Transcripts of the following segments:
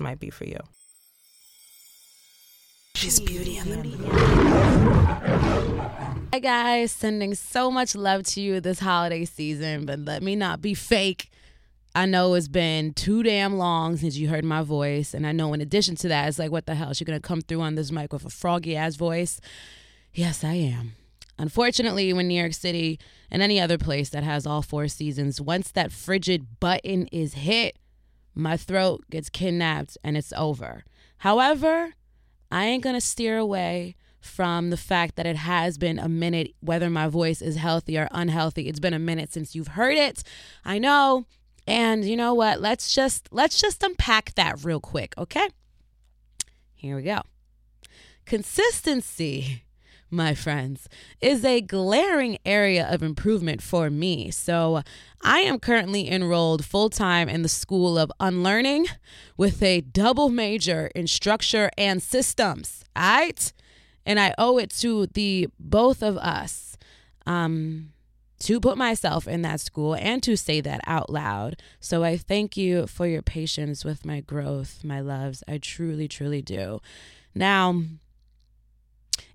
might be for you. She's beauty and the Hi guys, sending so much love to you this holiday season, but let me not be fake. I know it's been too damn long since you heard my voice, and I know in addition to that, it's like, what the hell? She's gonna come through on this mic with a froggy ass voice? Yes, I am. Unfortunately, when New York City and any other place that has all four seasons, once that frigid button is hit, my throat gets kidnapped and it's over. However, I ain't gonna steer away from the fact that it has been a minute, whether my voice is healthy or unhealthy. It's been a minute since you've heard it. I know. And you know what? Let's just let's just unpack that real quick, okay? Here we go. Consistency my friends, is a glaring area of improvement for me. So, I am currently enrolled full time in the School of Unlearning with a double major in structure and systems. All right? And I owe it to the both of us um, to put myself in that school and to say that out loud. So I thank you for your patience with my growth, my loves. I truly, truly do. Now,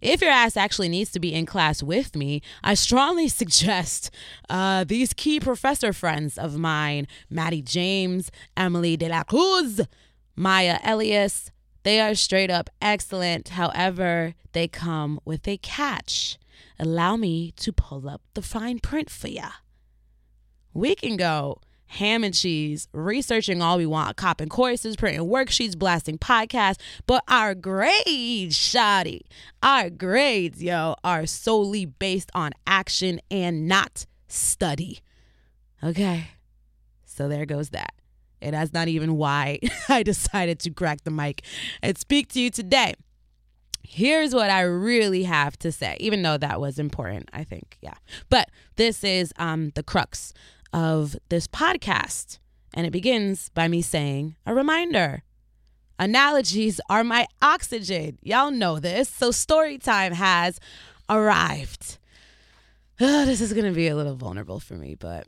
if your ass actually needs to be in class with me, I strongly suggest uh, these key professor friends of mine Maddie James, Emily De La Cruz, Maya Elias. They are straight up excellent. However, they come with a catch. Allow me to pull up the fine print for ya. We can go ham and cheese, researching all we want, copping courses, printing worksheets, blasting podcasts. But our grades, shoddy, our grades, yo, are solely based on action and not study. Okay. So there goes that. And that's not even why I decided to crack the mic and speak to you today. Here's what I really have to say, even though that was important, I think. Yeah. But this is um, the crux of this podcast. And it begins by me saying a reminder. Analogies are my oxygen. Y'all know this. So story time has arrived. Oh, this is going to be a little vulnerable for me, but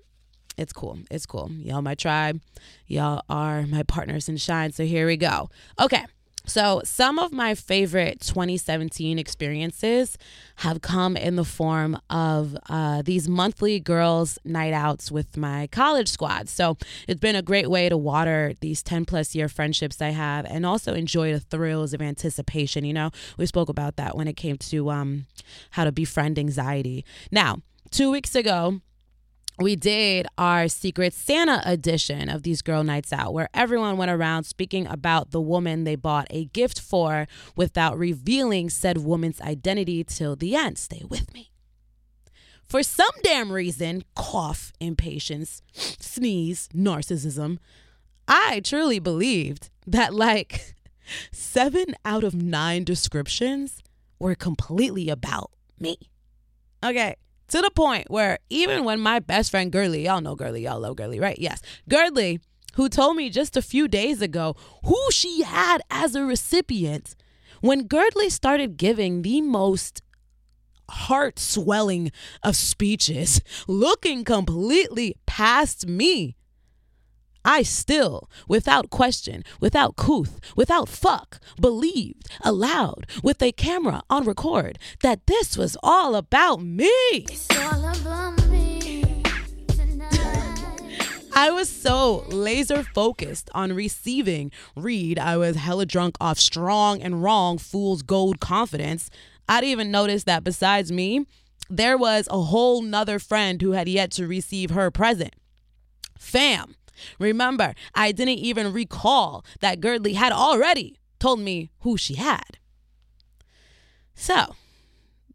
it's cool. It's cool. Y'all my tribe. Y'all are my partners in shine. So here we go. Okay. So, some of my favorite 2017 experiences have come in the form of uh, these monthly girls' night outs with my college squad. So, it's been a great way to water these 10 plus year friendships I have and also enjoy the thrills of anticipation. You know, we spoke about that when it came to um, how to befriend anxiety. Now, two weeks ago, we did our Secret Santa edition of these girl nights out, where everyone went around speaking about the woman they bought a gift for without revealing said woman's identity till the end. Stay with me. For some damn reason, cough, impatience, sneeze, narcissism, I truly believed that like seven out of nine descriptions were completely about me. Okay to the point where even when my best friend Girly, y'all know Girly, y'all love Girly, right? Yes. Girly, who told me just a few days ago who she had as a recipient, when Girdley started giving the most heart swelling of speeches, looking completely past me, I still, without question, without couth, without fuck, believed aloud with a camera on record that this was all about me. About me I was so laser focused on receiving read. I was hella drunk off strong and wrong fool's gold confidence. I didn't even notice that besides me, there was a whole nother friend who had yet to receive her present. Fam, Remember, I didn't even recall that Girdley had already told me who she had. So,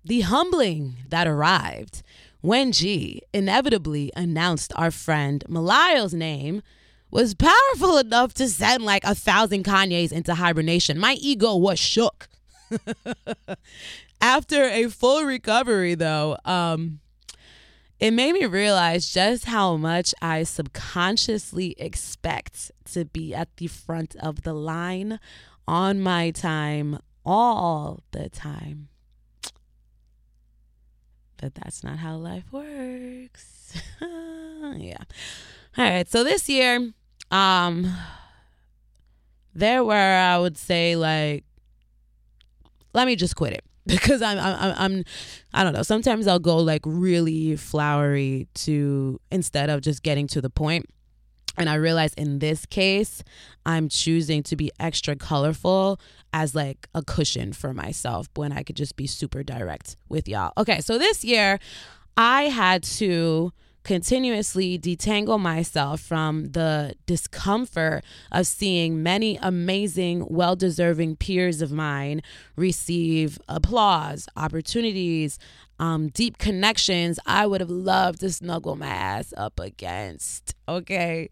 the humbling that arrived when G inevitably announced our friend Malayo's name was powerful enough to send like a thousand Kanye's into hibernation. My ego was shook. After a full recovery, though, um, it made me realize just how much I subconsciously expect to be at the front of the line on my time all the time. But that's not how life works. yeah. All right. So this year, um, there were, I would say, like, let me just quit it because I'm, I'm, I'm, I don't know. Sometimes I'll go like really flowery to instead of just getting to the point. And I realize in this case, I'm choosing to be extra colorful as like a cushion for myself when I could just be super direct with y'all. Okay, so this year I had to continuously detangle myself from the discomfort of seeing many amazing, well deserving peers of mine receive applause, opportunities, um, deep connections I would have loved to snuggle my ass up against. Okay.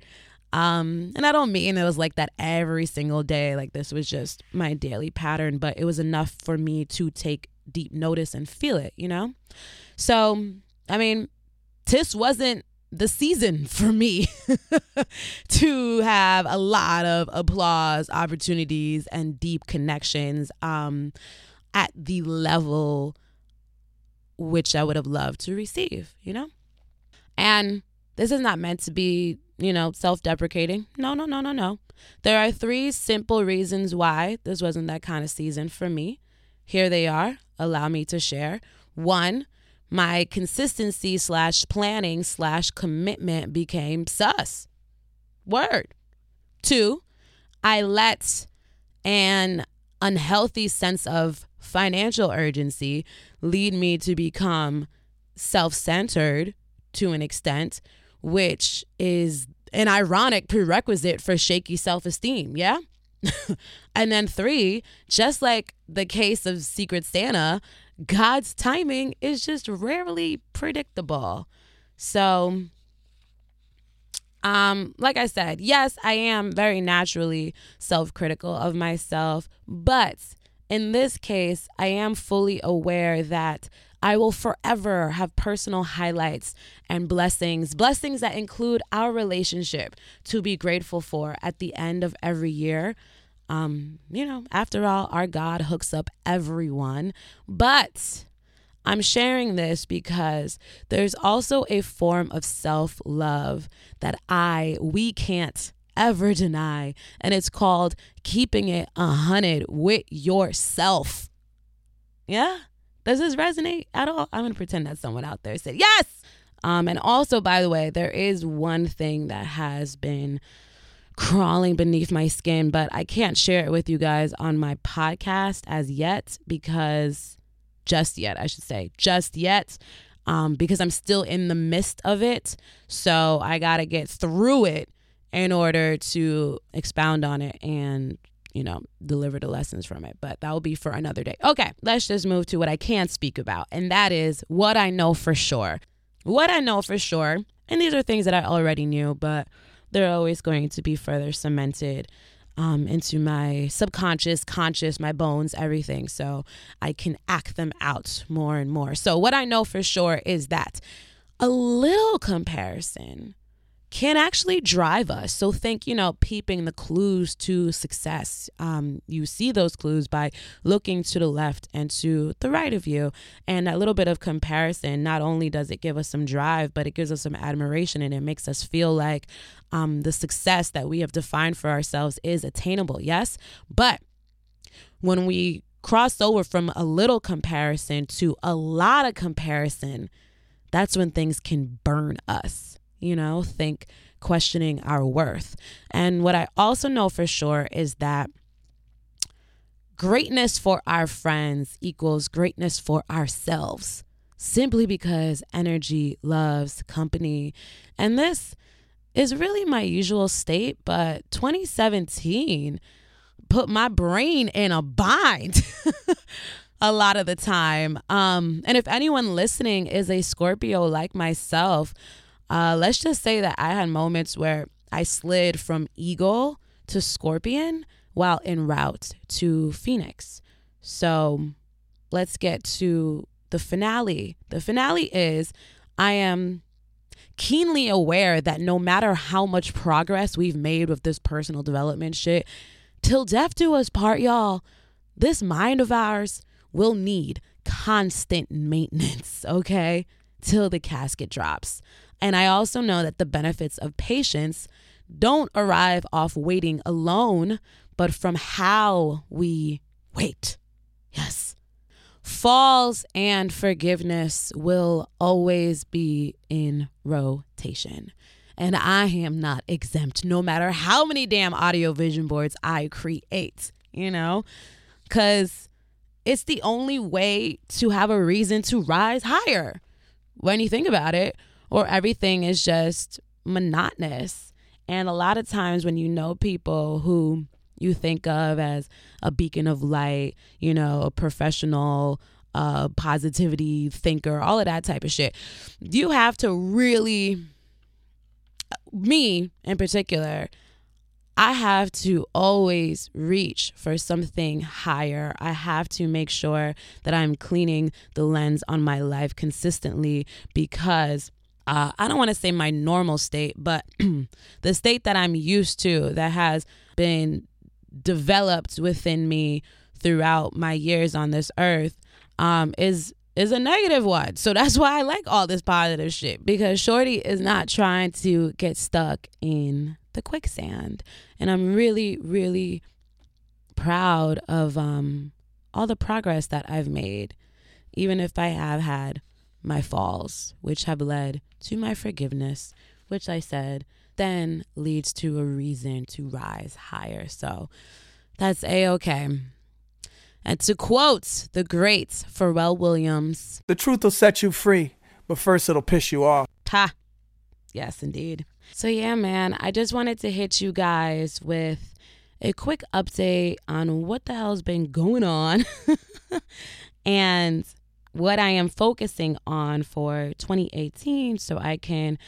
Um, and I don't mean it was like that every single day. Like this was just my daily pattern, but it was enough for me to take deep notice and feel it, you know? So, I mean, this wasn't the season for me to have a lot of applause, opportunities, and deep connections um, at the level which I would have loved to receive, you know? And this is not meant to be, you know, self deprecating. No, no, no, no, no. There are three simple reasons why this wasn't that kind of season for me. Here they are. Allow me to share. One, my consistency slash planning slash commitment became sus. Word. Two, I let an unhealthy sense of financial urgency lead me to become self centered to an extent, which is an ironic prerequisite for shaky self esteem. Yeah. and then three, just like the case of Secret Santa, God's timing is just rarely predictable. So, um, like I said, yes, I am very naturally self critical of myself, but in this case, I am fully aware that I will forever have personal highlights and blessings, blessings that include our relationship to be grateful for at the end of every year. Um, you know, after all, our God hooks up everyone. But I'm sharing this because there's also a form of self love that I, we can't ever deny. And it's called keeping it a hundred with yourself. Yeah? Does this resonate at all? I'm to pretend that someone out there said yes. Um, and also, by the way, there is one thing that has been crawling beneath my skin, but I can't share it with you guys on my podcast as yet because just yet, I should say, just yet, um, because I'm still in the midst of it. So I got to get through it in order to expound on it and you know, deliver the lessons from it. But that will be for another day. Okay, let's just move to what I can speak about, and that is what I know for sure. What I know for sure, and these are things that I already knew, but they're always going to be further cemented um, into my subconscious, conscious, my bones, everything. So I can act them out more and more. So, what I know for sure is that a little comparison can actually drive us. So think, you know, peeping the clues to success. Um, you see those clues by looking to the left and to the right of you. And that little bit of comparison, not only does it give us some drive, but it gives us some admiration and it makes us feel like um, the success that we have defined for ourselves is attainable. Yes. But when we cross over from a little comparison to a lot of comparison, that's when things can burn us you know, think questioning our worth. And what I also know for sure is that greatness for our friends equals greatness for ourselves simply because energy loves company. And this is really my usual state, but 2017 put my brain in a bind. a lot of the time. Um, and if anyone listening is a Scorpio like myself, uh, let's just say that I had moments where I slid from Eagle to Scorpion while en route to Phoenix. So let's get to the finale. The finale is I am keenly aware that no matter how much progress we've made with this personal development shit, till death do us part, y'all, this mind of ours will need constant maintenance, okay? Till the casket drops. And I also know that the benefits of patience don't arrive off waiting alone, but from how we wait. Yes. Falls and forgiveness will always be in rotation. And I am not exempt no matter how many damn audio vision boards I create, you know? Because it's the only way to have a reason to rise higher when you think about it, or everything is just monotonous. And a lot of times when you know people who you think of as a beacon of light, you know, a professional uh, positivity thinker, all of that type of shit. You have to really, me in particular, I have to always reach for something higher. I have to make sure that I'm cleaning the lens on my life consistently because uh, I don't want to say my normal state, but the state that I'm used to that has been developed within me throughout my years on this earth um, is is a negative one. So that's why I like all this positive shit because Shorty is not trying to get stuck in the quicksand, and I'm really really proud of um, all the progress that I've made, even if I have had my falls, which have led to my forgiveness, which I said then leads to a reason to rise higher. So that's a okay. And to quote the great Pharrell Williams, The truth will set you free, but first it'll piss you off. ha. Yes, indeed. So, yeah, man, I just wanted to hit you guys with a quick update on what the hell's been going on and what I am focusing on for 2018 so I can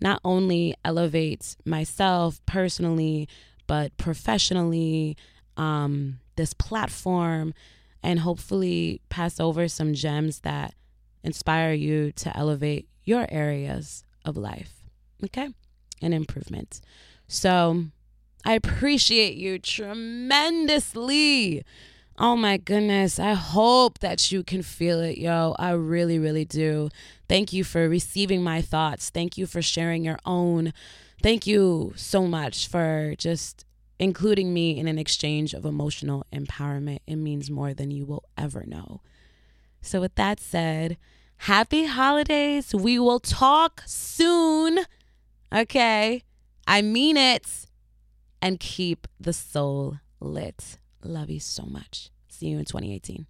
not only elevate myself personally, but professionally, um, this platform, and hopefully pass over some gems that inspire you to elevate your areas of life. Okay? And improvement. So I appreciate you tremendously. Oh my goodness. I hope that you can feel it, yo. I really, really do. Thank you for receiving my thoughts. Thank you for sharing your own. Thank you so much for just including me in an exchange of emotional empowerment. It means more than you will ever know. So, with that said, happy holidays. We will talk soon. Okay. I mean it. And keep the soul lit. Love you so much. See you in 2018.